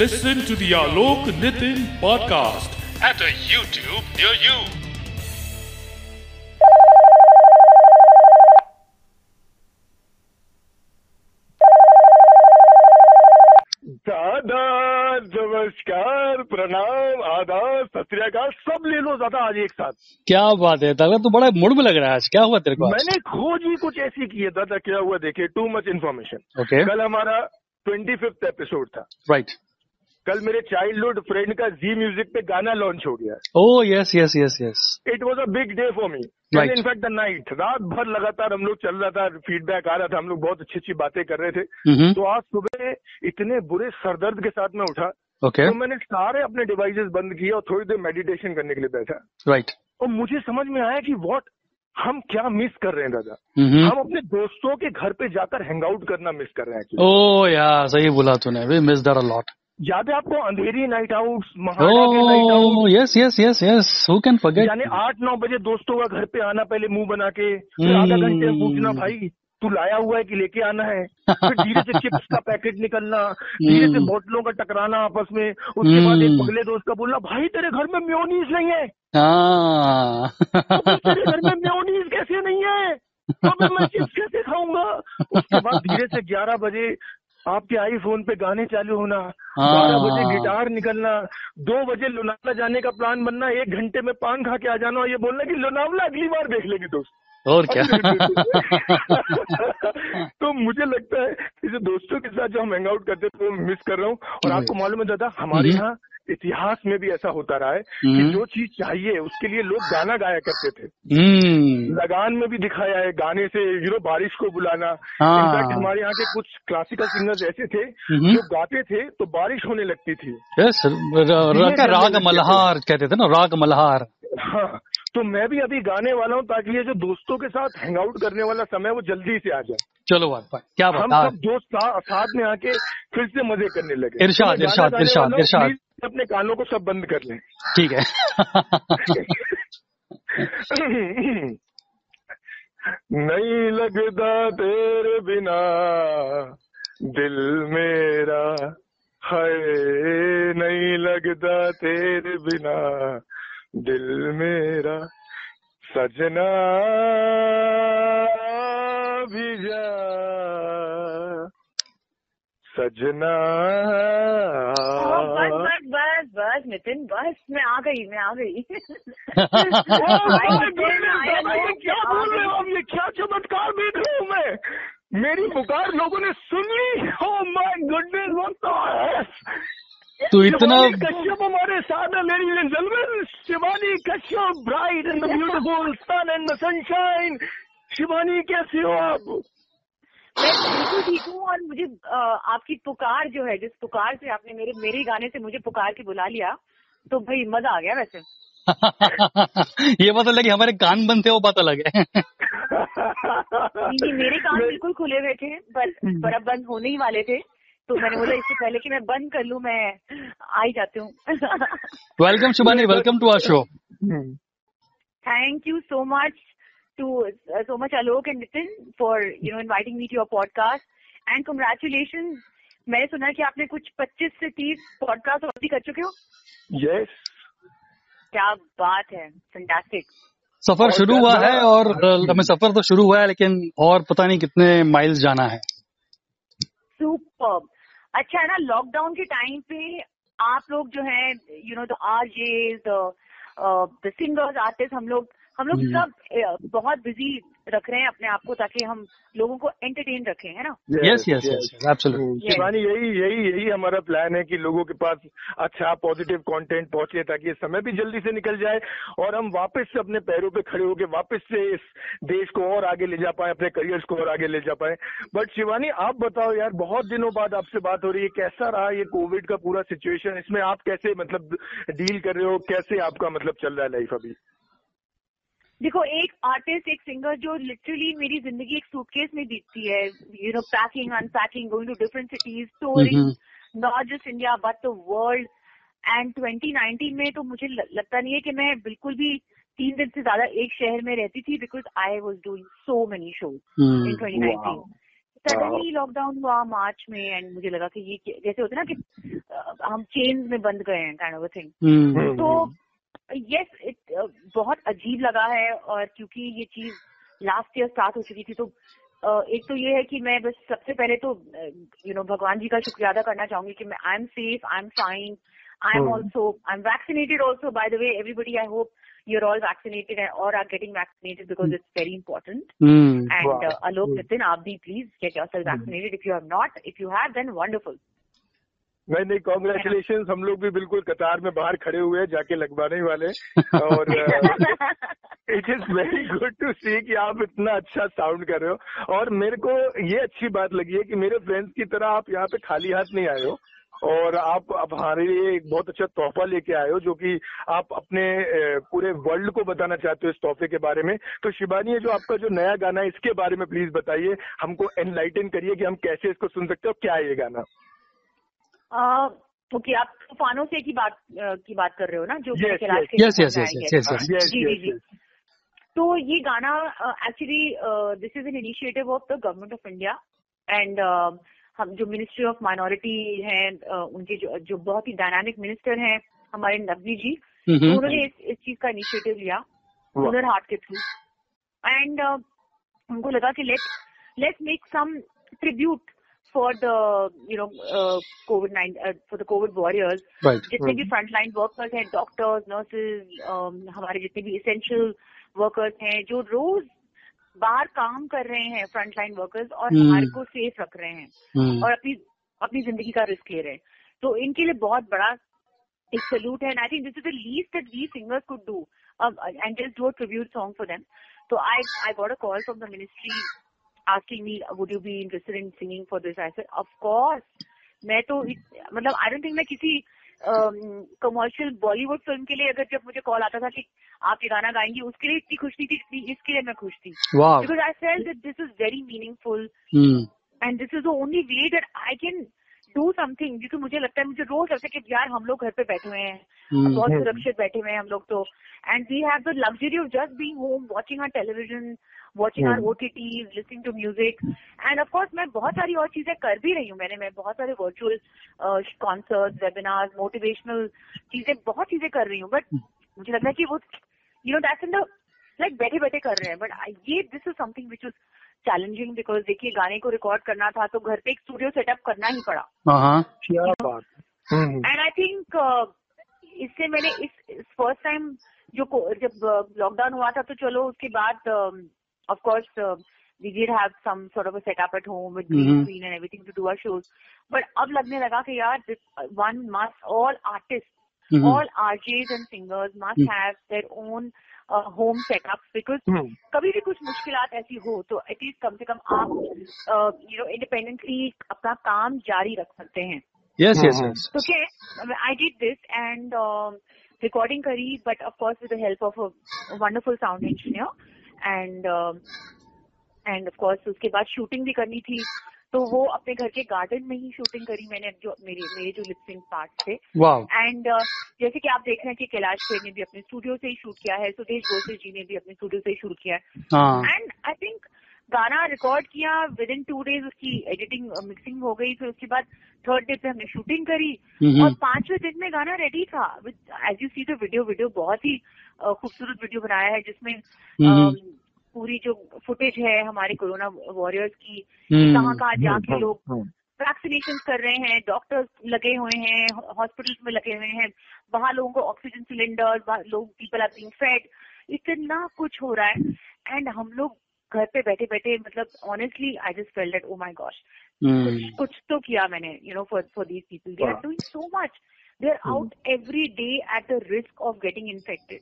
Listen to the Alok Nitin podcast. At a YouTube near you. दादा नमस्कार प्रणाम आदाब सत श्री सब ले लो दादा आज एक साथ। क्या बात है दादा तू बड़ा मूड में लग रहा है आज। क्या हुआ तेरे को मैंने खोज ही कुछ ऐसी की है दादा क्या हुआ देखिए टू मच इन्फॉर्मेशन ओके कल हमारा ट्वेंटी फिफ्थ एपिसोड था। राइट कल मेरे चाइल्डहुड फ्रेंड का जी म्यूज़िक पे गाना लॉन्च हो गया। ओ yes yes yes yes it was a big day for me. In fact the night रात भर लगातार हम लोग चल रहा था फीडबैक आ रहा था हम लोग बहुत अच्छी अच्छी बातें कर रहे थे। हम्म तो आज सुबह इतने बुरे सरदर्द के साथ में उठा। ओके तो मैंने सारे अपने डिवाइसेस बंद किए और थोड़ी देर मेडिटेशन करने के लिए बैठा। Right right. और मुझे समझ में आया कि वॉट हम क्या मिस कर रहे हैं दादा? हम्म हम अपने दोस्तों के घर पे जाकर हैंग आउट करना मिस कर रहे हैं। ओ यार सही बोला तूने। We miss that a lot याद है आपको Andheri night out yes yes yes yes who can forget यानी आठ नौ बजे दोस्तों का घर पे आना पहले मुँह बना के फिर। आधा घंटे पूछना भाई तू लाया हुआ है कि लेके आना है? फिर धीरे से चिप्स का पैकेट निकलना धीरे से। बोतलों का टकराना आपस में उसके बाद एक। पगले दोस्त का बोलना भाई तेरे घर में म्योनीस नहीं है. हाँ तेरे घर में म्योनीस कैसे नहीं है? तो मैं चिप्स कैसे खाऊँगा? उसके बाद धीरे से ग्यारह बजे आपके आईफोन पे गाने चालू होना हाँ। बारह बजे गिटार निकलना दो बजे लोनावला जाने का प्लान बनना एक घंटे में पान खा के आ जाना और ये बोलना कि लोनावला अगली बार देख लेगी दोस्त और क्या तो मुझे लगता है कि जो दोस्तों के साथ जो हम हैंग आउट करते थे वो मिस कर रहा हूँ और आपको मालूम है दादा हमारे हम्म। यहाँ इतिहास में भी ऐसा होता रहा है कि हम्म। जो चीज़ चाहिए उसके लिए लोग गाना गाया करते थे। हम्म। लगान में भी दिखाया है गाने से यू नो बारिश को बुलाना। हाँ। इनफैक्ट हमारे यहाँ के कुछ क्लासिकल सिंगर्स ऐसे थे हम्म। जो गाते थे तो बारिश होने लगती थी। यस राग मल्हार कहते थे ना राग मल्हार। हाँ तो मैं भी अभी गाने वाला हूँ ताकि ये जो दोस्तों के साथ हैंग आउट करने वाला समय वो जल्दी से आ जाए। चलो बात बात क्या हम सब दोस्त साथ में आके फिर से मज़े करने लगे। इरशाद, तो इरशाद, इरशाद, इरशाद। अपने कानों को सब बंद कर लें। ठीक है। नहीं लगता तेरे बिना दिल मेरा है नहीं लगता तेरे बिना दिल मेरा सजना भी जा। सजना। बस बस बस बस नितिन बस मैं आ गई मैं आ गई। क्या बोल रहे हो आप ये क्या चमत्कार देख रहे हो मैं? मेरी पुकार लोगों ने सुन? ली ओ माय गुडनेस व्हाट तू इतना कश्यप हमारे साथ है and gentleman Shivani Kashyap bright and the beautiful sun and the sunshine Shivani कैसी हो आप? मैं बिल्कुल ठीक हूँ और मुझे अ, आपकी पुकार जो है जिस पुकार से आपने मेरे मेरे गाने से मुझे पुकार के बुला लिया तो भाई मज़ा आ गया वैसे। ये पता लगी हमारे कान बंद थे वो पता लगे नहीं, मेरे कान बिल्कुल खुले हुए थे पर पर अब बंद होने ही वाले थे तो मैंने बोला इससे पहले कि मैं बंद कर लूँ मैं आ ही जाती हूँ। Welcome Shubhani welcome to our show thank you so much. To uh, so much Alok and Nitin for you know inviting me to your podcast. And congratulations. मैंने सुना कि आपने कुछ 25 से 30 पॉडकास्ट ऑलरेडी कर चुके हो। यस क्या बात है। फैंटास्टिक सफ़र शुरू हुआ? है और हमें सफ़र तो शुरू हुआ है लेकिन और पता नहीं कितने माइल्स जाना है। सुपर अच्छा है ना लॉकडाउन के टाइम पे आप लोग जो है you know the RJ the singers artist हम लोग हम लोग हम्म। सब बहुत बिज़ी रख रहे हैं अपने आप को ताकि हम लोगों को एंटरटेन रखें है ना? यस यस शिवानी यही यही यही हमारा प्लान है कि लोगों के पास अच्छा पॉजिटिव कंटेंट पहुँचे ताकि ये समय भी जल्दी से निकल जाए और हम वापस से अपने पैरों पे खड़े होकर वापस से इस देश को और आगे ले जा पाए अपने करियर्स को और आगे ले जा पाए। बट शिवानी आप बताओ यार बहुत दिनों बाद आपसे बात हो रही है कैसा रहा ये कोविड का पूरा सिचुएशन इसमें आप कैसे मतलब डील कर रहे हो? कैसे आपका मतलब चल रहा है लाइफ अभी? देखो एक आर्टिस्ट एक सिंगर जो लिटरली मेरी ज़िंदगी एक सूटकेस में बीतती है you know packing unpacking going to different cities touring not just India but the world and 2019 में तो मुझे लगता नहीं है कि मैं बिल्कुल भी तीन दिन से ज़्यादा एक शहर में रहती थी because I was doing so many shows in 2019 suddenly lockdown हुआ मार्च में एंड मुझे लगा कि ये जैसे होता है ना कि हम चेन्स में बंद गए हैं काइंड ऑफ़ थिंग तो यस इट uh, बहुत अजीब लगा है और क्योंकि ये चीज़ लास्ट ईयर स्टार्ट हो चुकी थी तो uh, एक तो ये है कि मैं बस सबसे पहले तो uh, यू नो भगवान जी का शुक्रिया अदा करना चाहूँगी कि मैं I am safe I am fine I am also I am vaccinated also by the way everybody I hope you're all vaccinated and और are getting vaccinated because it's very important and Alok Nitin आप भी please get yourself vaccinated if you have not if you have then wonderful नहीं नहीं congratulation हम लोग भी बिल्कुल कतार में बाहर खड़े हुए हैं जाके लगवाने ही वाले और it is very good to see कि आप इतना अच्छा साउंड कर रहे हो। और मेरे को ये अच्छी बात लगी है कि मेरे फ्रेंड्स की तरह आप यहाँ पे खाली हाथ नहीं आए हो। और आप अब हमारे लिए एक बहुत अच्छा तोहफा लेके आए हो जो कि आप अपने पूरे वर्ल्ड को बताना चाहते हो इस तोहफे के बारे में। तो शिवानी ये जो आपका जो नया गाना है इसके बारे में प्लीज़ बताइए। हमको एनलाइटन करिए कि हम कैसे इसको सुन सकते हो क्या है ये गाना। ओके आप तूफानों से की बात की बात कर रहे हो ना जो जी जी तो ये गाना actually this is an initiative of the government of India and हम जो मिनिस्ट्री ऑफ़ माइनॉरिटी हैं उनके जो जो बहुत ही डायनामिक मिनिस्टर हैं हमारे नकवी जी तो हम्म उन्होंने इस, इस चीज़ का इनिशिएटिव लिया। हुनर हाट के थ्रू। एंड उनको लगा कि let let's make some tribute for the you know covid nine for the covid warriors right जितने भी लाइन वर्कर्स हैं डॉक्टर्स नर्सेज हमारे जितने भी इसेंशियल वर्कर्स हैं जो रोज बाहर काम कर रहे हैं फ्रंट लाइन वर्कर्स और हम्म। हमारे को सेफ़ रख रहे हैं हम्म। और अपनी अपनी ज़िंदगी का रिस्क ले रहे हैं। तो इनके लिए बहुत बड़ा एक सल्यूट है and I think this is the least that we singers could do and just do a tribute song for them तो I I got a call from the ministry asking me would you be interested in singing for this? I said of course. मैं तो मतलब I don't think मैं किसी commercial Bollywood film के लिए अगर जब मुझे कॉल आता था कि आप ये गाना गाएँगी उसके लिए इतनी खुश नहीं थी जितनी इसके लिए मैं खुश थी। Because I felt this is very meaningful and this is the only way that I can do something क्योंकि मुझे लगता है मुझे रोज लगता है कि यार हम लोग घर पे बैठे हुए हैं। हम्म बहुत सुरक्षित बैठे हुए हैं हम लोग तो। And we have the luxury of just being home watching or television watching or OTTs listening to music and of course मैं बहुत सारी और चीज़ें कर भी रही हूँ मैंने। मैं बहुत सारे वर्चुअल कॉन्सर्ट वेबिनार मोटिवेशनल चीज़ें बहुत चीज़ें कर रही हूँ। बट मुझे लगता है कि वो you know that's in the like बैठे बैठे कर रहे हैं। बट ये this is something which is challenging because देखिए गाने को रिकॉर्ड करना था तो घर पे एक स्टूडियो सेटअप करना ही पड़ा। क्या बात एंड आई थिंक इससे मैंने इस फ़र्स्ट टाइम जो जब लॉकडाउन हुआ था तो चलो उसके बाद of course we did have some sort of a setup at home with green. Screen and everything to do our shows but अब लगने लगा कि यार one must all artist all RJs and singers must Hmm. have their own uh, home because कभी भी कुछ मुश्किल ऐसी हो तो एटलीस्ट कम से कम आप यू नो इंडिपेंडेंटली अपना काम जारी रख सकते हैं। यस यस क्या I did this and recording करी but of course with the help of a wonderful sound engineer and and of course उसके बाद शूटिंग भी करनी थी। तो वो अपने घर के गार्डन में ही शूटिंग करी मैंने जो मेरे मेरे जो लिपसिंग पार्ट थे। एंड जैसे कि आप देख रहे हैं कि कैलाश खेर ने भी अपने स्टूडियो से ही शूट किया है सुदेश गोसे जी ने भी अपने स्टूडियो से ही शूट किया है। हाँ। एंड आई थिंक गाना रिकॉर्ड किया विद इन टू डेज़ उसकी एडिटिंग मिक्सिंग हो गई फिर उसके बाद थर्ड डे पे हमने शूटिंग करी। और पाँचवें दिन में गाना रेडी था as you see the video video बहुत ही खूबसूरत वीडियो बनाया है जिसमें पूरी जो फुटेज है हमारे कोरोना वॉरियर्स की हम्म। कहाँ कहाँ जाके हम्म, लोग हम्म, वैक्सीनेशन कर रहे हैं डॉक्टर्स लगे हुए हैं हॉस्पिटल्स में लगे हुए हैं बाहर लोगों को ऑक्सीजन सिलेंडर लोग पीपल आर बीइंग फेड इतना कुछ हो रहा है। एंड हम लोग घर पे बैठे बैठे मतलब honestly I just felt that oh my gosh hmm. कुछ कुछ तो किया मैंने you know for for these people they are doing so much they are out every day at the risk of getting infected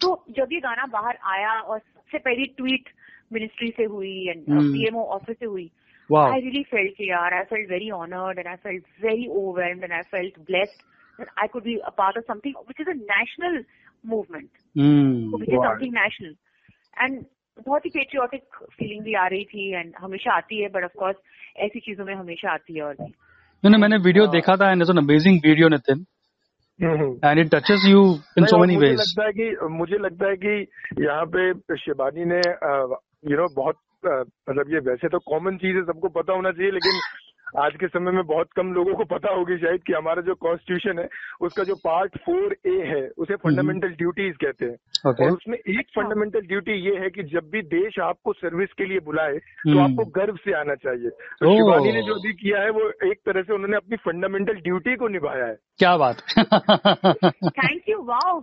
तो जब ये गाना बाहर आया और सबसे पहली ट्वीट मिनिस्ट्री से हुई एंड पीएमओ ऑफ़िस से हुई आई रियली फेल्ट यार I felt very honoured and I felt very over and I felt blessed I could be a part of something which is a national movement which is something national and बहुत ही patriotic feeling भी आ रही थी and हमेशा आती है but of course ऐसी चीज़ों में हमेशा आती है और भी। नहीं, मैंने वीडियो uh, देखा था and it's an amazing video Nitin and it touches you in so many ways लगता है कि मुझे लगता है कि यहाँ पे शिवानी ने यू नो बहुत मतलब ये वैसे तो कॉमन चीज़ है सबको पता होना चाहिए लेकिन आज के समय में बहुत कम लोगों को पता होगी शायद कि हमारा जो कॉन्स्टिट्यूशन है उसका जो पार्ट फोर ए है उसे फंडामेंटल ड्यूटीज़ कहते हैं। Okay. और उसमें एक फंडामेंटल ड्यूटी ये है कि जब भी देश आपको सर्विस के लिए बुलाए तो हम्म। आपको गर्व से आना चाहिए। तो। शिवानी ने जो भी किया है वो एक तरह से उन्होंने अपनी फंडामेंटल ड्यूटी को निभाया है। क्या बात थैंक यू वाओ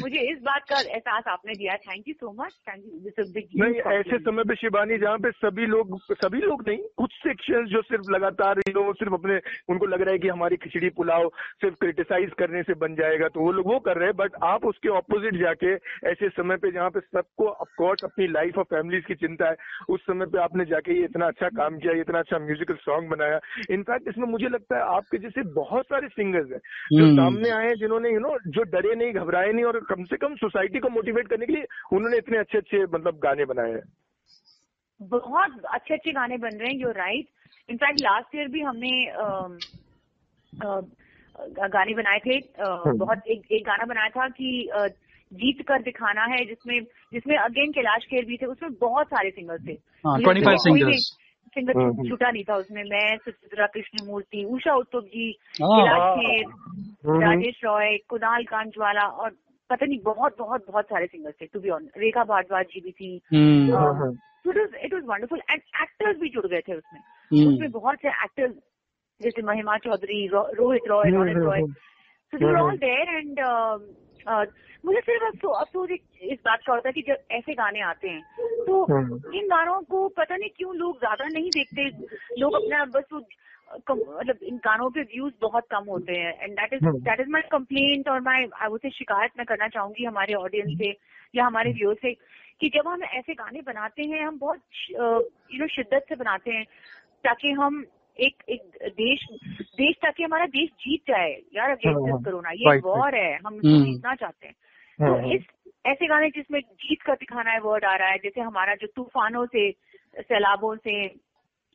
मुझे इस बात का एहसास आपने दिया। Thank you so much thank you ऐसे समय पे शिवानी जहाँ पे सभी लोग सभी लोग नहीं कुछ सेक्शन जो सिर्फ़ लगातार you know, सिर्फ़ अपने उनको लग रहा है कि हमारी खिचड़ी पुलाव सिर्फ़ क्रिटिसाइज करने से बन जाएगा तो वो लोग वो कर रहे हैं बट आप उसके ऑपोजिट जाके ऐसे समय पे जहाँ पे सबको ऑफकोर्स अपनी लाइफ और फैमिलीज़ की चिंता है उस समय पे आपने जाके ये इतना अच्छा काम किया इतना अच्छा म्यूजिकल सॉन्ग बनाया इनफैक्ट इसमें मुझे लगता है आपके जैसे बहुत सारे सिंगर्स हैं जो हम्म। सामने आए हैं जिन्होंने यू नो जो डरे नहीं घबराए नहीं और कम से कम सोसाइटी को मोटिवेट करने के लिए उन्होंने इतने अच्छे अच्छे मतलब गाने बनाए हैं बहुत अच्छे अच्छे गाने बन रहे हैं you right in fact last year भी हमने अम, अ, गाने बनाए थे. हम्म। बहुत एक एक गाना बनाया था कि जीत कर दिखाना है जिसमें जिसमें अगेन कैलाश खेर भी थे उसमें बहुत सारे सिंगर्स थे. हाँ, मुझे 25 कोई भी सिंगर हम्म, हम्म। छूटा नहीं था उसमें. मैं सुचित्रा कृष्णमूर्ति उषा उत्तुप जी हाँ। कैलाश खेर हम्म। राजेश रॉय कुणाल कांजवाला और पता नहीं बहुत बहुत बहुत सारे सिंगर्स थे to be on Rekha Bhardwaj ji भी थी. हम्म, हाँ, it was it was wonderful and actors भी जुड़ गए थे उसमें। हम्म। उसमें बहुत से एक्टर्स जैसे Mahima Chaudhry Rohit Roy Rohit Roy. Hmm, so they hmm, all there and मुझे सिर्फ़ अफसोस अफसोस एक- इस बात का होता है कि जब ऐसे गाने आते हैं तो हम्म। इन गानों को पता नहीं क्यों लोग ज़्यादा नहीं देखते। लोग अपना बस वो मतलब इन गानों पे व्यूज़ बहुत कम होते हैं and that is hmm. That is my complaint और माई आई वो से शिकायत मैं करना चाहूँगी हमारे ऑडियंस से या हमारे व्यूअर से कि जब हम ऐसे गाने बनाते हैं हम बहुत यू नो शिद्दत से बनाते हैं ताकि हम एक एक देश देश ताकि हमारा देश जीत जाए यार हाँ, अगेंस्ट हाँ। दिस कोरोना ये वॉर है हम हम्म। जीतना चाहते हैं हाँ, तो हाँ। इस ऐसे गाने जिसमें जीत कर दिखाना है वर्ड आ रहा है जैसे हमारा जो तूफानों से सैलाबों से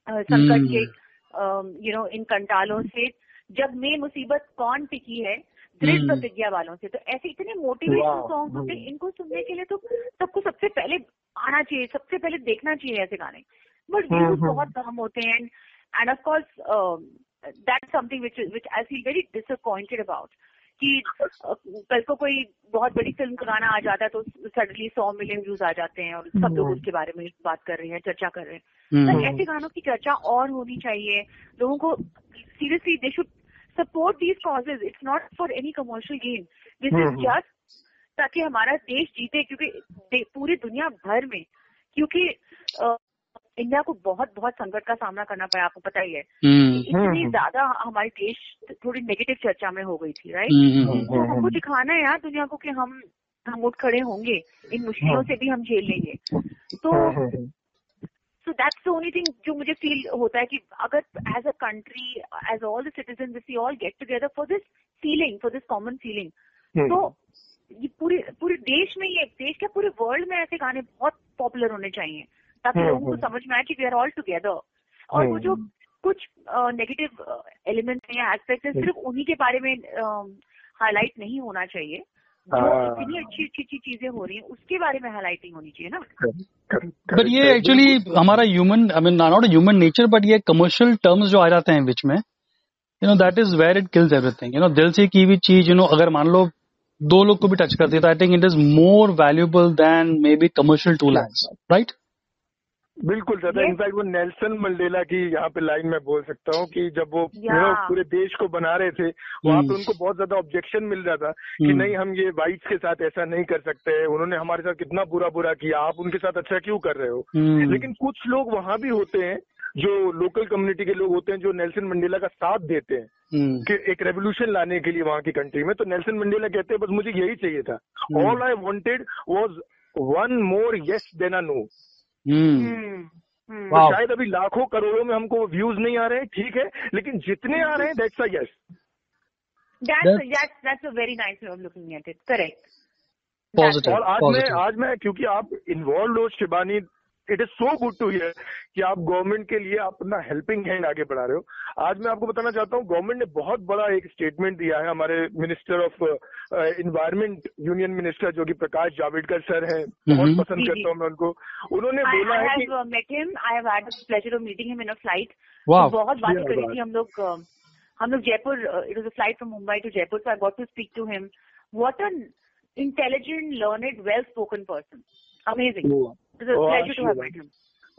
संकट हम्म। के यू नो इन कंटालों से जब मैं मुसीबत कौन टिकी है दृढ़ हम्म। प्रतिज्ञा वालों से तो ऐसे इतने मोटिवेशनल सॉन्ग होते हैं हम्म। इनको सुनने के लिए तो सबको सबसे पहले आना चाहिए सबसे पहले देखना चाहिए ऐसे गाने बट व्यूज़ हम्म। बहुत कम होते हैं and of course that something which which I feel very disappointed about कि कल को कोई बहुत बड़ी फ़िल्म का गाना आ जाता है तो सडनली सौ मिलियन व्यूज़ आ जाते हैं और सब लोग हम्म। उसके बारे में बात कर रहे हैं चर्चा कर रहे हैं हम्म। पर ऐसे गानों की चर्चा और होनी चाहिए लोगों को seriously they should support these causes it's not for any commercial gain this is. Just ताकि हमारा देश जीते क्योंकि पूरी दुनिया भर में क्योंकि इंडिया को बहुत बहुत संकट का सामना करना पड़ा आपको पता ही है हम्म, इतनी। ज़्यादा हमारे देश थोड़ी नेगेटिव चर्चा में हो गई थी राइट हम्म, हम्म, तो हमको दिखाना है यार दुनिया को कि हम हम उठ खड़े होंगे इन मुश्किलों से भी हम झेल लेंगे तो। So that's the only thing जो मुझे फील होता है कि अगर as a country as all the citizen we all get together for this feeling for this common feeling. तो ये पूरे पूरे देश में ये देश के पूरे वर्ल्ड में ऐसे गाने बहुत पॉपुलर होने चाहिए ताकि हम्म, लोगों को हम्म। समझ में आए कि वी आर ऑल टुगेदर और वो जो कुछ नेगेटिव एलिमेंट्स हैं या एस्पेक्ट है सिर्फ़ उन्हीं के बारे में हाईलाइट नहीं होना चाहिए। जो हाँ। इतनी अच्छी अच्छी अच्छी चीज़ें हो रही हैं उसके बारे में हाईलाइटिंग होनी चाहिए ना। बट ये एक्चुअली हमारा human I mean not human nature but ये कमर्शियल टर्म्स जो आ जाते हैं बीच में you know that is where it kills everything you know दिल से की हुई चीज़ यू नो अगर मान लो दो लोग को भी टच करती है तो I think it is more valuable than maybe commercial to lands right बिल्कुल दादा. इनफैक्ट वो नेल्सन मंडेला की यहाँ पे लाइन में बोल सकता हूँ कि जब वो पूरे देश को बना रहे थे वहाँ पे हम्म। उनको बहुत ज़्यादा ऑब्जेक्शन मिल रहा था कि हम्म। नहीं हम ये वाइट्स के साथ ऐसा नहीं कर सकते उन्होंने हमारे साथ कितना बुरा बुरा किया आप उनके साथ अच्छा क्यों कर रहे हो हम्म। लेकिन कुछ लोग वहाँ भी होते हैं जो लोकल कम्युनिटी के लोग होते हैं जो नेल्सन मंडेला का साथ देते हैं कि एक रेवोल्यूशन लाने के लिए वहाँ की कंट्री में तो नेल्सन मंडेला कहते हैं बस मुझे यही चाहिए था। All I wanted was one more yes than a no hmm, hmm, hmm. Wow. शायद अभी लाखों करोड़ों में हमको व्यूज़ नहीं आ रहे हैं ठीक है लेकिन जितने आ रहे हैं that's a yes that's That's- that's that's a very nice way of looking at it. Correct. Positive. और आज Positive. मैं आज मैं क्योंकि आप इन्वॉल्व हो Shibani it is so good to hear कि आप गवर्नमेंट के लिए अपना हेल्पिंग हैंड आगे बढ़ा रहे हो आज मैं आपको बताना चाहता हूँ गवर्नमेंट ने बहुत बड़ा एक स्टेटमेंट दिया है हमारे minister of environment union minister जो कि प्रकाश जावड़ेकर सर हैं बहुत। पसंद। करता हूँ मैं उनको उन्होंने I, बोला I है कि uh. Wow. बहुत बातें करी थी हम लोग uh, हम लोग Jaipur it was a flight from Mumbai to Jaipur so I got to speak to him what an intelligent learned well spoken person amazing it वाह, pleasure to have Shiva. Met him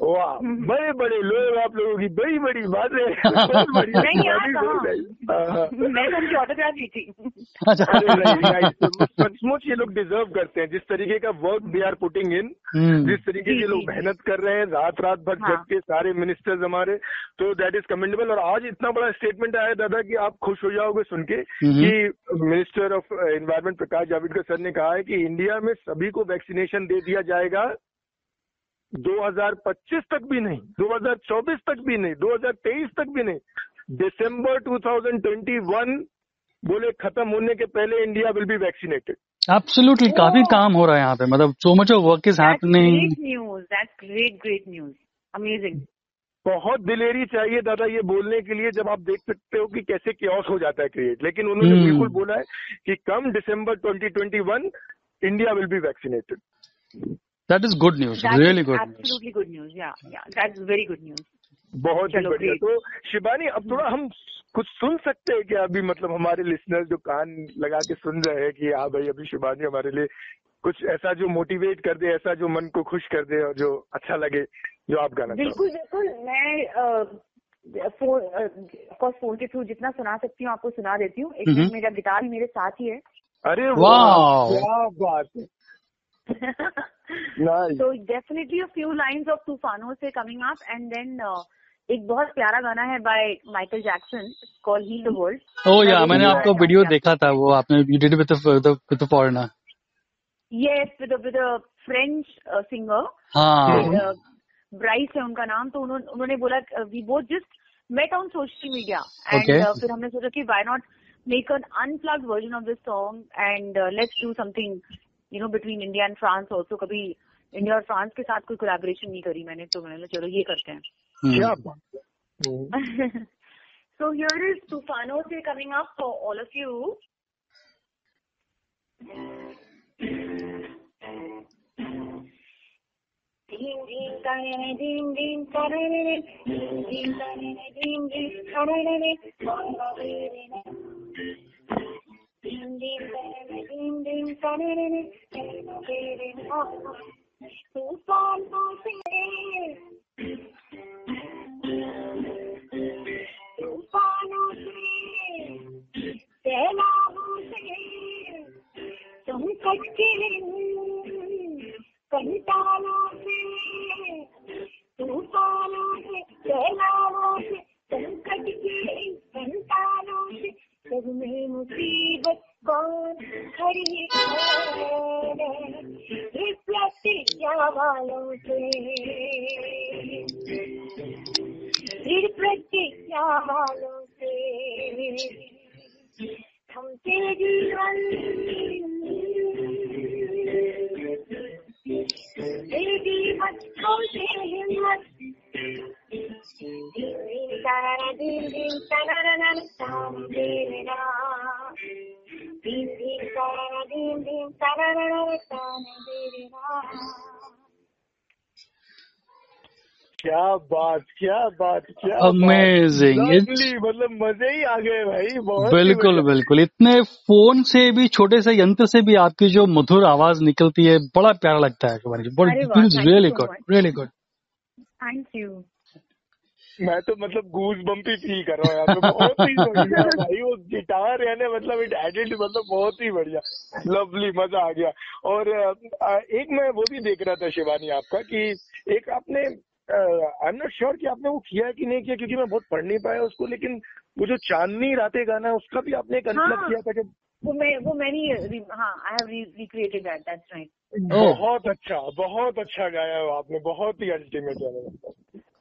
वाह hmm. बड़े बड़े लोग आप लोगों की बड़ी बड़ी बातें नहीं. हाँ, हाँ। कहाँ मैंने उनकी ऑटोग्राफ थी अच्छा सचमुच ये लोग डिजर्व करते हैं जिस तरीके का work they are putting in hmm. जिस तरीके से लोग मेहनत कर रहे हैं रात रात भर हाँ। जग के सारे मिनिस्टर्स हमारे तो दैट इज़ कमेंडेबल और आज इतना बड़ा स्टेटमेंट आया दादा कि आप खुश हो जाओगे सुन के हम्म। कि minister of environment Prakash Javadekar sir ने कहा है कि इंडिया में सभी को वैक्सीनेशन दे दिया जाएगा 2025 तक भी नहीं 2024 तक भी नहीं 2023 तक भी नहीं दिसंबर 2021 बोले खत्म होने के पहले India will be vaccinated absolutely काफ़ी काम हो रहा है यहाँ पे मतलब so much of work is That's happening great news. That's great, great news. Amazing. बहुत दिलेरी चाहिए दादा ये बोलने के लिए जब आप देख सकते हो कि कैसे क्योस हो जाता है क्रिएट लेकिन उन्होंने हम्म। बिल्कुल बोला है कि come December 2021 India will be vaccinated that is good news That really is good news absolutely good news. Yeah, yeah. That's very good news. बहुत ही बढ़िया तो शिबानी अब थोड़ा हम कुछ सुन सकते हैं क्या अभी मतलब हमारे लिसनर्स जो कान लगा के सुन रहे हैं कि हाँ भाई अभी शिबानी हमारे लिए कुछ ऐसा जो मोटिवेट कर दे ऐसा जो मन को खुश कर दे और जो अच्छा लगे जो आप गाना बिल्कुल बिल्कुल मैं फ़ोन ऑफकोर्स फ़ोन के थ्रू जितना सुना सकती हूँ आपको सुना देती हूँ एक हम्म। मेरा गिटार मेरे साथ ही है अरे वाह क्या बात है. तो definitely a few lines of तूफानों से कमिंग अप एंड देन एक बहुत प्यारा गाना है by Michael Jackson call he the world oh yeah मैंने आपको वीडियो देखा था वो आपने you did with with foreigner yes with with French singer हाँ। ब्राइस है उनका नाम तो उन्होंने उन्होंने बोला we both just met on social media and फिर हमने सोचा कि why not make an unplugged version of this song and let's do something you know between India and France also कभी इंडिया और फ्रांस के साथ कोई कोलैबोरेशन नहीं करी मैंने तो मैंने चलो ये करते हैं हम्म। है हम्म। so here is तूफानों से coming up for all of you Ding ding ding ding ding ding ding ding ding ding tarare ding ding tarare तूफानों से तूफानों से सैलाबों से संकट के कंटालों से तूफानों से सैलाबों से संकट के कंटालों से सब में मुसीबत कौन खड़ी है ये प्रतीक्षा वालों से फिर प्रतिज्ञा वालों से थमते जीवन तेरी मत खोते हिम्मत दिन दिन तारा दिन दिन तारा ना ताम तेरा क्या बात क्या बात क्या Lovely, मतलब मज़े ही आ गए भाई बहुत बिल्कुल बिल्कुल। इतने फ़ोन से भी छोटे से यंत्र से भी आपकी जो मधुर आवाज़ निकलती है बड़ा प्यारा लगता है really good. Really good thank you मैं तो मतलब गूज बम्पी ही फील कर रहा हूँ पे बहुत ही बढ़िया भाई वो गिटार है ना मतलब इट एडेड मतलब बहुत ही बढ़िया लवली मज़ा आ गया और एक मैं वो भी देख रहा था शिवानी आपका कि एक आपने आई एम नॉट श्योर कि आपने वो किया कि नहीं किया क्योंकि मैं बहुत पढ़ नहीं पाया उसको लेकिन वो जो चांदनी रातें गाना है उसका भी आपने एक हाँ। किया था जब वो मैं वो मैंने हाँ I have recreated that that's right. बहुत अच्छा बहुत अच्छा गाया हो आपने बहुत ही अल्टीमेट गाना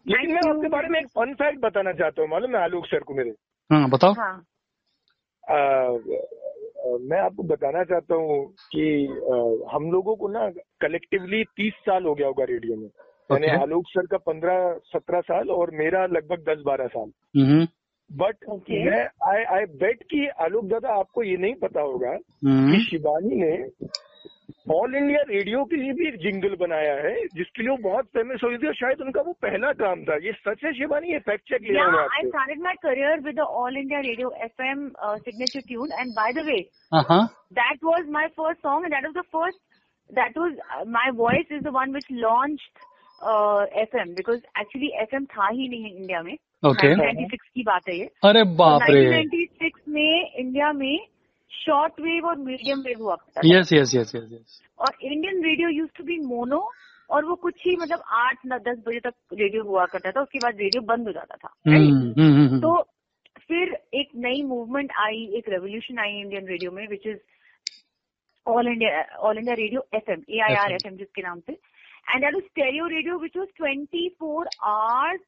लेकिन मैं. आपके बारे में एक फन फैक्ट बताना चाहता हूँ मालूम है आलोक सर को मेरे हाँ बताओ हाँ आ, मैं आपको बताना चाहता हूँ कि आ, हम लोगों को ना कलेक्टिवली तीस साल हो गया होगा रेडियो में यानी Okay. आलोक सर का पंद्रह सत्रह साल और मेरा लगभग दस बारह साल हम्म बट Okay. मैं आई आई बेट कि आलोक दादा आपको ये नहीं पता होगा हम्म कि शिवानी ने ऑल इंडिया रेडियो के लिए भी एक जिंगल बनाया है जिसके लिए वो बहुत फ़ेमस हो हुई थी और शायद उनका वो पहला काम था। ये सच है शिवानी? ये फैक्ट चेक लिया yeah, I started my career with All India Radio F M signature tune and by the way that was my first song and that was the first that was my voice is the one which launch F M because actually F M था ही नहीं India में। Ninety six की बात है ये। अरे बाप रे। नाइनटी सिक्स में इंडिया में शॉर्ट वेव और मीडियम वेव हुआ करता था। Yes yes yes yes yes और Indian radio used to be mono और वो कुछ ही मतलब आठ न दस बजे तक रेडियो हुआ करता था उसके बाद रेडियो बंद हो जाता था right? हम्म हम्म हम्म तो फिर एक नई मूवमेंट आई एक रेवोल्यूशन आई इंडियन रेडियो में which is All India All India Radio F M A I R F M जिसके नाम से। And that stereo radio which was twenty four hours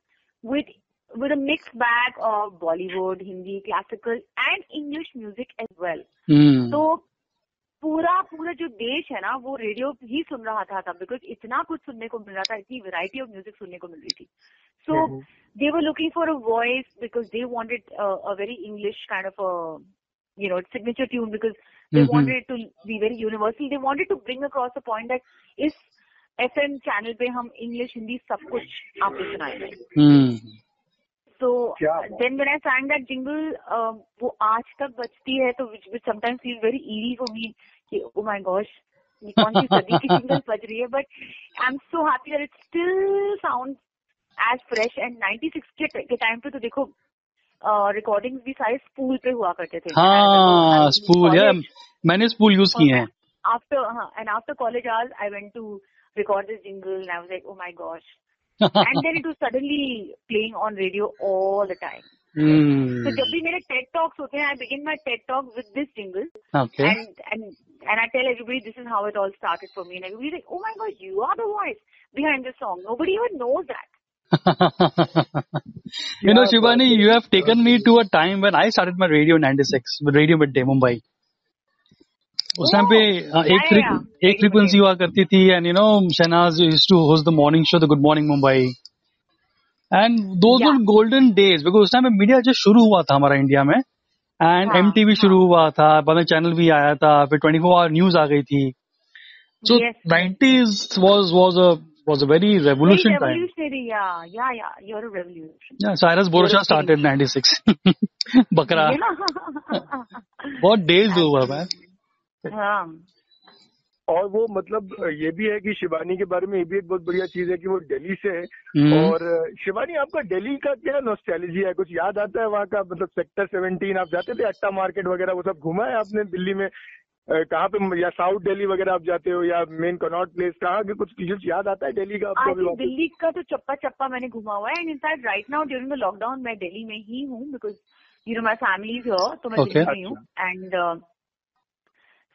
with with a mixed bag of Bollywood, Hindi, classical and English music as well. हम्म तो पूरा पूरा जो देश है ना वो रेडियो ही सुन रहा था तब बिकॉज इतना कुछ सुनने को मिल रहा था इतनी वैरायटी ऑफ म्यूजिक सुनने को मिल रही थी so they were looking for a voice because they wanted a very English kind of you know signature tune because they Mhm. wanted it to be very universal they wanted to bring across the point that इस FM channel पे हम English Hindi सब कुछ आपको सुनाएंगे हम्म So क्या uh, then when I sang that jingle, uh, वो आज तक बजती है तो which, which sometimes feels very eerie for me कि oh my gosh ये कौन सी सदी की jingle बज रही है but I'm so happy that it still sounds as fresh and 96 के, के टाइम पे तो देखो रिकॉर्डिंग्स भी सारे स्पूल पे हुआ करते थे हाँ स्पूल यार मैंने स्पूल यूज़ किए हैं after uh, and after college hours I went to record this jingle and I was like oh my gosh and then it was suddenly playing on radio all the time hmm So जब भी मेरे TED talks होते हैं, I begin my TED talk with this jingle, okay and and and I tell everybody this is how it all started for me, and everybody's like, oh my god, you are the voice behind the song. Nobody even knows that. you know, Shivani, you have taken me to a time when I started my radio in 96 with Radio Midday, Mumbai. उस time पे हाँ, एक. एक frequency हुआ करती थी and you know Shahnaz used to host the morning show the good morning Mumbai and those were golden days because उस time पे मीडिया जस्ट शुरू हुआ था हमारा इंडिया में एंड एम टीवी शुरू हुआ था बाद में चैनल भी आया था फिर ट्वेंटी फोर आवर न्यूज़ आ गई थी so. Nineties was was a was a very Very revolution time. revolutionary, yeah, yeah, yeah. You're a revolution. Yeah, Cyrus Borosha You're a started 96. बकरा Yeah. बहुत डेज़ हुआ मैन हाँ. और वो मतलब ये भी है कि शिवानी के बारे में ये भी एक बहुत बढ़िया चीज़ है कि वो दिल्ली से है हम्म। और शिवानी आपका दिल्ली का क्या नॉस्टैल्जी है कुछ याद आता है वहाँ का मतलब सेक्टर 17 आप जाते थे अट्टा मार्केट वगैरह वो सब घुमा है आपने दिल्ली में कहाँ पे या साउथ दिल्ली वगैरह आप जाते हो या मेन कनॉट प्लेस कहाँ के कुछ चीज़ें याद आता है दिल्ली का आपको? दिल्ली का तो चप्पा चप्पा मैंने घुमा हुआ है and in fact right now during the lockdown मैं दिल्ली में ही हूँ because you know my family is तो मैं दिल्ली में हूँ and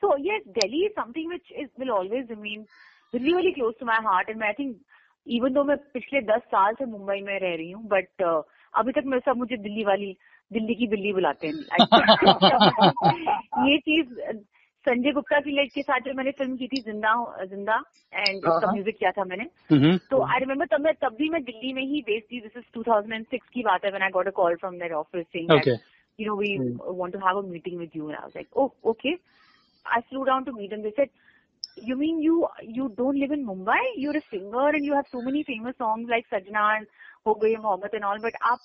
so yes Delhi is something which is will always remain really close to my heart and I think even though मैं पिछले दस साल से मुंबई में रह रही हूँ बट अभी तक मैं सब मुझे दिल्ली वाली दिल्ली की बिल्ली बुलाते हैं। ये चीज़ संजय गुप्ता की लेट के साथ जो मैंने फ़िल्म की थी ज़िंदा ज़िंदा एंड उसका हाँ। म्यूज़िक किया था मैंने। हम्म तो आई रिमेम्बर तब मैं तब भी मैं दिल्ली में ही बेस्ड थी। दिस इज़ 2006 की बात है when I got a call from their office saying Okay. you know we want to have a meeting with you. And I was like oh okay. I flew down to meet them they said you mean you you don't live in Mumbai you're a singer and you have so many famous songs like Sajna and Ho Gaye Mohammed and all but आप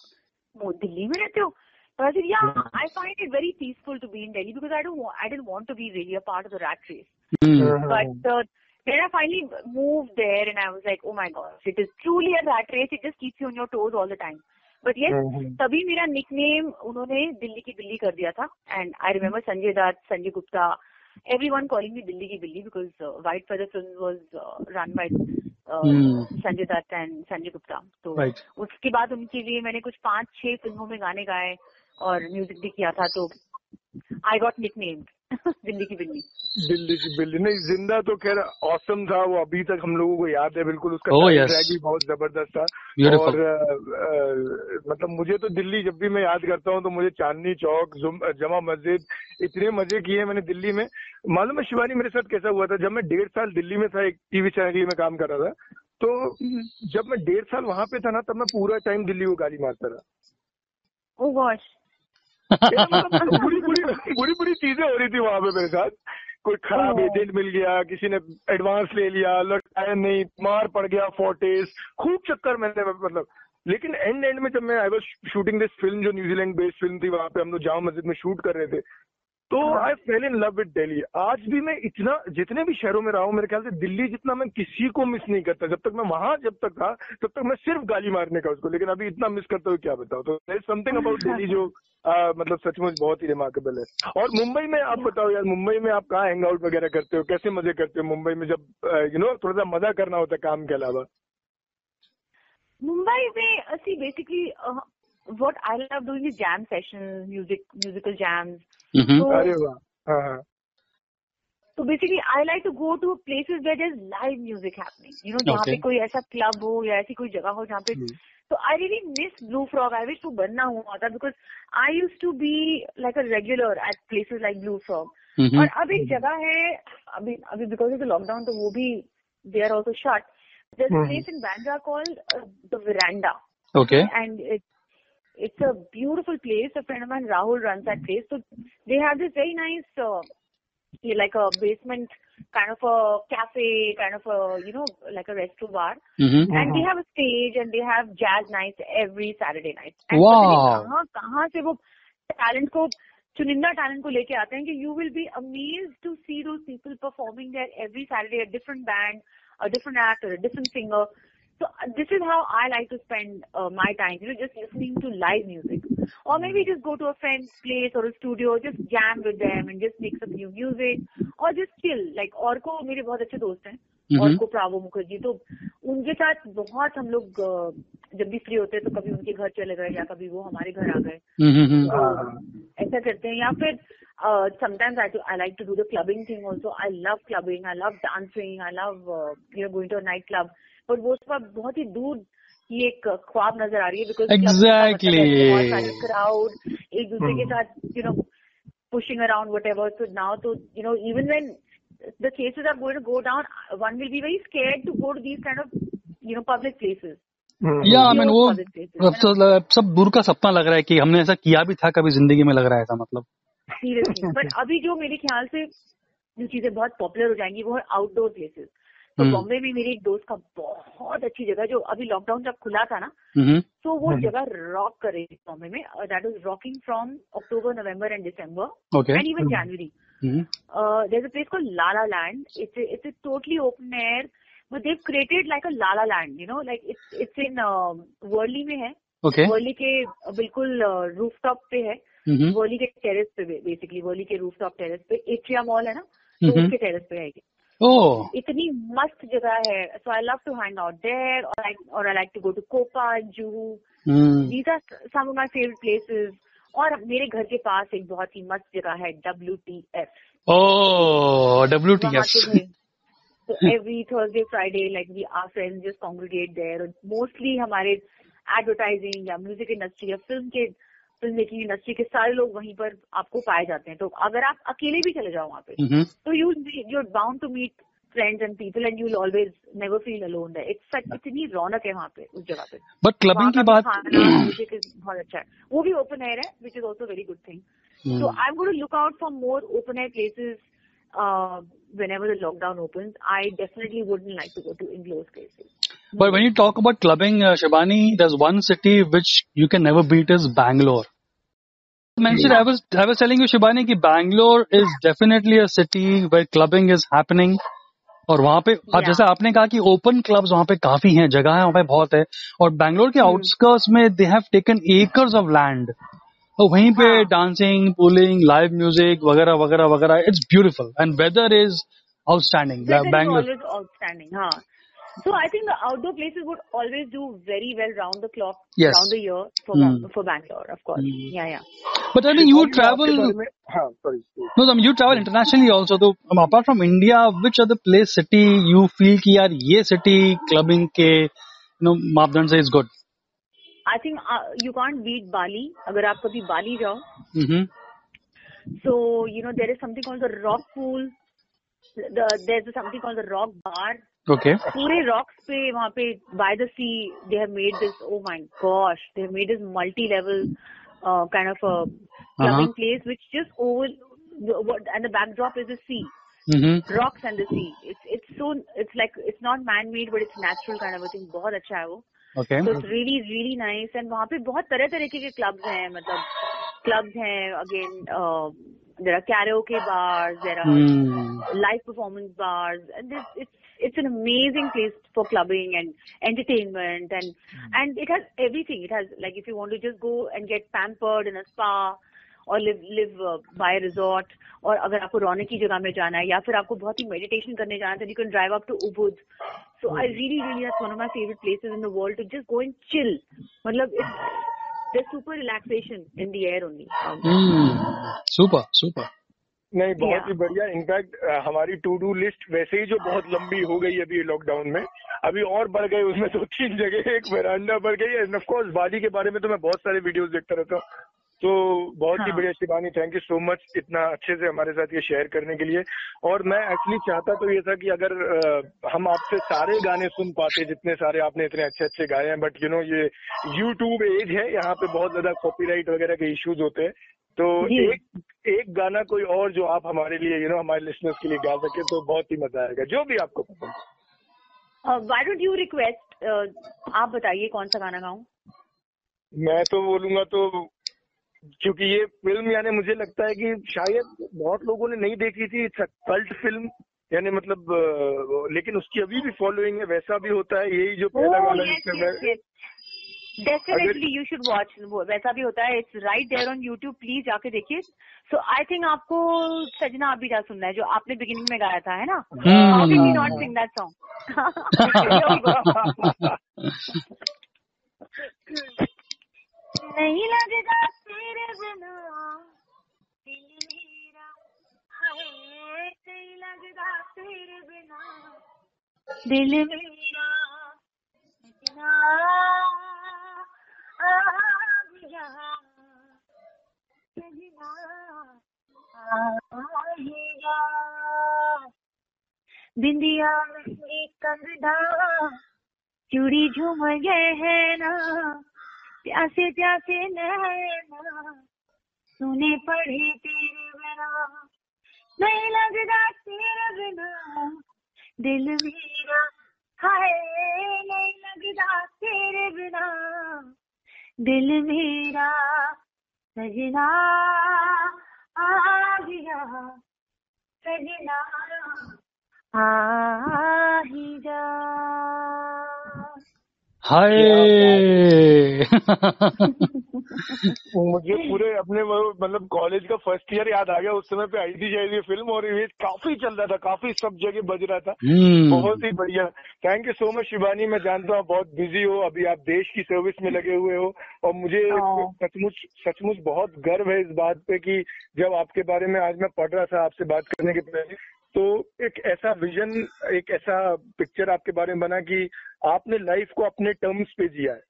वो दिल्ली में रहते हो so I said yeah I find it very peaceful to be in Delhi because I don't wa- I didn't want to be really a part of the rat race hmm but uh, then I finally moved there and I was like, oh my gosh, it is truly a rat race. It just keeps you on your toes all the time. But yes, हम्म। तभी मेरा nickname उन्होंने दिल्ली की बिल्ली कर दिया था and I remember Sanjay Dutt Sanjay Gupta everyone calling me Billy ki Billy because uh, White Feather Films was uh, run by uh, Hmm. Sanjay Dutt and Sanjay Gupta तो Right. उसके बाद उनके लिए मैंने कुछ पाँच छह फ़िल्मों में गाने गाए और म्यूज़िक भी किया था तो आई गॉट निकनेम दिल्ली की बिल्ली। दिल्ली की बिल्ली। नहीं ज़िंदा तो खैर औसम था वो अभी तक हम लोगों को याद है बिल्कुल उसका Oh, yes. भी बहुत ज़बरदस्त था। Beautiful. और अ, अ, मतलब मुझे तो दिल्ली जब भी मैं याद करता हूँ तो मुझे चांदनी चौक जमा मस्जिद इतने मज़े किए मैंने दिल्ली में। मालूम है शिवानी मेरे साथ कैसा हुआ था? जब मैं डेढ़ साल दिल्ली में था एक टीवी चैनल के लिए मैं काम कर रहा था तो जब मैं डेढ़ साल वहाँ पे था ना तब मैं पूरा टाइम दिल्ली को गाली मारता था ओ गॉश मतलब बुरी बुरी बुरी बुरी चीज़ें हो रही थी वहाँ पे मेरे साथ। कोई खराब एजेंट मिल गया किसी ने एडवांस ले लिया लौटाया नहीं मार पड़ गया फोर्टेज खूब चक्कर मैंने मतलब लेकिन एंड एंड में जब मैं I was shooting this film जो न्यूजीलैंड बेस्ड फ़िल्म थी वहाँ पे हम लोग जामा मस्जिद में शूट कर रहे थे तो I fell in love with Delhi आज भी मैं इतना जितने भी शहरों में रहा हूँ मेरे ख्याल से दिल्ली जितना मैं किसी को मिस नहीं करता। जब तक मैं वहाँ जब तक था तब तक मैं सिर्फ़ गाली मारने का उसको लेकिन अभी इतना मिस करता हूँ क्या बताओ तो समथिंग अबाउट दिल्ली जो आ, मतलब सचमुच बहुत ही रिमार्केबल है। और मुंबई में आप बताओ यार मुंबई में आप कहाँ हैंग आउट वगैरह करते हो? कैसे मज़े करते हो मुंबई में जब यू नो थोड़ा सा मज़ा करना होता है काम के अलावा? मुंबई में basically uh, what I love doing is jam sessions, music musical jams. Mhm. So अरे वाह हाँ हाँ so basically I like to go to places where there's live music happening. You know जहाँ पे Okay. कोई ऐसा क्लब हो या ऐसी कोई जगह हो जहाँ पे तो I really miss Blue Frog. I wish वो बनना हुआ होता because I used to be like a regular at places like Blue Frog. Mhm. और अब एक जगह है अभी अभी बिकॉज़ ऑफ़ द लॉकडाउन तो वो भी they are also shut there's a Mhm. place in Bandra called uh, the Veranda. Okay. and it, it's a beautiful place. A friend of mine, Rahul, runs that place. So they have this very nice, uh, yeah, like a basement kind of a cafe, kind of a, you know, like a restaurant bar. Mhm. And they have a stage and they have jazz nights every Saturday night. And Wow. पता नहीं कहाँ कहाँ से वो talent को चुनिंदा talent को लेके आते हैं कि you will be amaze to see those people performing there every Saturday a different band a different actor a different singer So uh, this is how I like to spend uh, my time, you know, just listening to live music. Or maybe just go to a friend's place or a studio, just jam with them and just make some new music. Or just chill. Like Orko मेरे बहुत अच्छे दोस्त हैं. Mhm. Orko प्रावो Mukherjee. तो उनके साथ बहुत हम लोग uh, जब भी फ्री होते हैं तो कभी उनके घर चले गए या कभी वो हमारे घर आ गए. Mhm. तो ऐसा करते हैं या फिर uh, sometimes I do I like to do the clubbing thing also. I love clubbing. I love dancing. I love uh, you know going to a nightclub. पर वो सब बहुत ही दूर की एक ख्वाब नज़र आ रही है बिकॉज़ एग्जैक्टली क्राउड एक दूसरे के hmm. साथ you know pushing around whatever so now तो you know even when the cases are going go down one will be very scare to go to these kind of you know public places या I mean वो सब दूर का सपना लग रहा है कि हमने ऐसा किया भी था कभी ज़िंदगी में लग रहा है ऐसा मतलब। सीरियसली बट अभी जो मेरे ख्याल से जो चीज़ें बहुत पॉपुलर हो जाएँगी वो है आउटडोर प्लेसेस तो हम्म। बॉम्बे में मेरी एक दोस्त का बहुत अच्छी जगह जो अभी लॉकडाउन जब खुला था ना. तो वो जगह रॉक कर रही थी बॉम्बे में that is rocking from October November and December and even January there's a place called Lala Land. It's a, it's a totally open air, but they've created like a Lala Land. You know, like it's it's in uh, Worli में है. Okay. Worli के बिल्कुल roof top पे है. वर्ली के terrace पे basically Worli के roof top terrace पे एट्रिया मॉल है ना तो. उसके टेरेस पे है ये. Oh. इतनी मस्त जगह है so I love to hang out there और आई और I like to go to Copa Juhu. These are some of my favourite places और मेरे घर के पास एक बहुत ही मस्त जगह है W T F Oh, WTF. वहाँ के भी so every Thursday, Friday, like we our friends just congregate there. और mostly हमारे एडवर्टाइजिंग या म्यूज़िक इंडस्ट्री या फ़िल्म के पिंजरे की इंडस्ट्री के सारे लोग वहीं पर आपको पाए जाते हैं। तो अगर आप अकेले भी चले जाओ वहाँ पे तो you your are bound to meet friends and people and you always never feel alone इतनी रौनक है वहाँ पे उस जगह पे। बट क्लबिंग की बात बहुत अच्छा है। वो भी ओपन एयर है which is also very good thing so I am look out for more open air places lockdown open I definitely would like to go to in close but when you talk about clubbing Shivani one city which you can never beat is Bangalore Mentioned I was I was telling you Shivani कि Bangalore is definitely a city where clubbing is happening. और वहाँ पे अब Yeah. जैसे आपने कहा कि open clubs वहाँ पे काफ़ी हैं जगह है वहाँ पे बहुत है और बैंगलोर के आउटस्कर्ट्स में they have taken acres of land तो वहीं पे. डांसिंग पुलिंग लाइव म्यूज़िक वगैरह वगैरह वगैरह it's beautiful and weather is outstanding Bangalore. Huh? So I think the outdoor places would always do very well round the clock, Yes. round the year for Hmm. for Bangalore, of course. Hmm. Yeah, yeah. But I mean you आपके travel बारे में हाँ sorry No, I mean, you travel internationally also. तो um, apart from India, which other place, city you feel कि यार ये city clubbing के you know मापदंड से is good. I think uh, you can't beat Bali. अगर आप कभी बाली जाओ, Mm-hmm. So, you know, there is something called the rock pool. The, there's something called the rock bar. Okay. पूरे rocks पे वहाँ पे by the sea they have made this oh my gosh they have made this multi level uh, kind of a clubbing Uh-huh. place which just over and the backdrop is the sea Mm-hmm. rocks and the sea it's it's so it's like it's not man made but it's natural kind of a thing बहुत अच्छा है वो Okay. so it's really really nice and वहाँ पे बहुत तरह तरह के क्लब्स हैं मतलब क्लब्स हैं again uh, there are karaoke bars there are Hmm. live performance bars and it's it's it's an amazing place for clubbing and entertainment and and it has everything it has like if you want to just go and get pampered in a spa or live live uh, by a resort और अगर आपको रौनक की जगह में जाना है या फिर आपको बहुत ही मेडिटेशन करने जाना है then you can drive up to Ubud so I really really that's one of my favorite places in the world to just go and chill मतलब it's there's super relaxation in the air only um, Hmm. Super, super. नहीं बहुत ही बढ़िया। In fact हमारी to do list वैसे ही जो बहुत लंबी हो गई अभी लॉकडाउन में अभी और बढ़ गए उसमें दो तीन जगह एक वेरांडा बढ़ गई एंड ऑफकोर्स बाली के बारे में तो मैं बहुत सारे वीडियोस देखता रहता हूँ। तो बहुत ही हाँ। बढ़िया Shivani thank you so much इतना अच्छे से हमारे साथ ये शेयर करने के लिए। और मैं एक्चुअली चाहता तो ये था कि अगर अ, हम आपसे सारे गाने सुन पाते जितने सारे आपने इतने अच्छे अच्छे गाए हैं बट यू नो ये यूट्यूब एज है यहाँ पे बहुत ज़्यादा कॉपीराइट वगैरह के इश्यूज़ होते हैं। तो एक एक गाना कोई और जो आप हमारे लिए यू you नो know, हमारे लिसनर्स के लिए गा सके तो बहुत ही मज़ा आएगा। जो भी आपको पसंद। Uh, don't you request uh, आप बताइए कौन सा गाना गाऊं? मैं तो बोलूँगा तो क्योंकि ये फ़िल्म यानी मुझे लगता है कि शायद बहुत लोगों ने नहीं देखी थी। कल्ट फ़िल्म यानी मतलब लेकिन उसकी अभी भी फॉलोइंग है वैसा भी होता है। यही जो पहला Oh, गाना जिसमें मैं yes. Definitely you should watch. वो वैसा भी होता है it's right there on YouTube please जाके देखिए सो आई थिंक आपको सजना अभी जा सुनना है जो आपने बिगिनिंग में गाया था है ना. How can you not sing that song नहीं लगता तेरे बिना दिल मेरा हाय लगता तेरे बिना दिल मेरा चूड़ी झूम है ना, प्यासे प्यासे नैना, सुने पड़े तेरे बिना। नहीं लगता तेरे बिना, दिल मेरा हाय, नहीं लगता तेरे बिना। दिल मेरा सजना आ गया, सजना आ ही जा। हाय मुझे पूरे अपने मतलब कॉलेज का फ़र्स्ट ईयर याद आ गया उस समय पे आई थी ये फ़िल्म और ये काफ़ी चल रहा था काफ़ी सब जगह बज रहा था Hmm. बहुत ही बढ़िया thank you so much Shivani मैं जानता हूँ आप बहुत बिज़ी हो अभी आप देश की सर्विस में लगे हुए हो और मुझे हाँ। सचमुच सचमुच बहुत गर्व है इस बात पे कि जब आपके बारे में आज मैं पढ़ रहा था आपसे बात करने के पहले तो एक ऐसा विजन एक ऐसा पिक्चर आपके बारे में बना कि आपने लाइफ को अपने टर्म्स पे जिया है।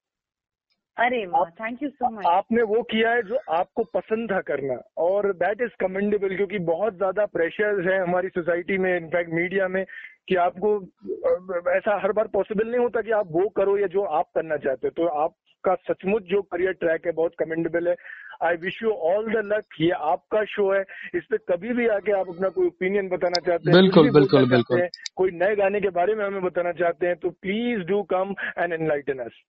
अरे थैंक यू सो मच आपने वो किया है जो आपको पसंद था करना। और दैट इज़ कमेंडेबल क्योंकि बहुत ज़्यादा प्रेशर है हमारी सोसाइटी में इनफैक्ट मीडिया में कि आपको ऐसा हर बार पॉसिबल नहीं होता कि आप वो करो या जो आप करना चाहते हो। तो आपका सचमुच जो करियर ट्रैक है बहुत कमेंडेबल है I wish you all the luck ये आपका शो है इस पे कभी भी आके आप अपना कोई ओपिनियन बताना चाहते हैं बिल्कुल, बिल्कुल, बिल्कुल। कोई नए गाने के बारे में हमें बताना चाहते हैं तो please do come and enlighten us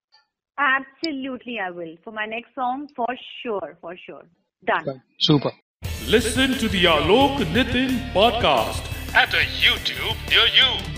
Absolutely, I will. For my next song, for sure, for sure. Done. Super. Listen to the Alok Nitin podcast at a YouTube near you.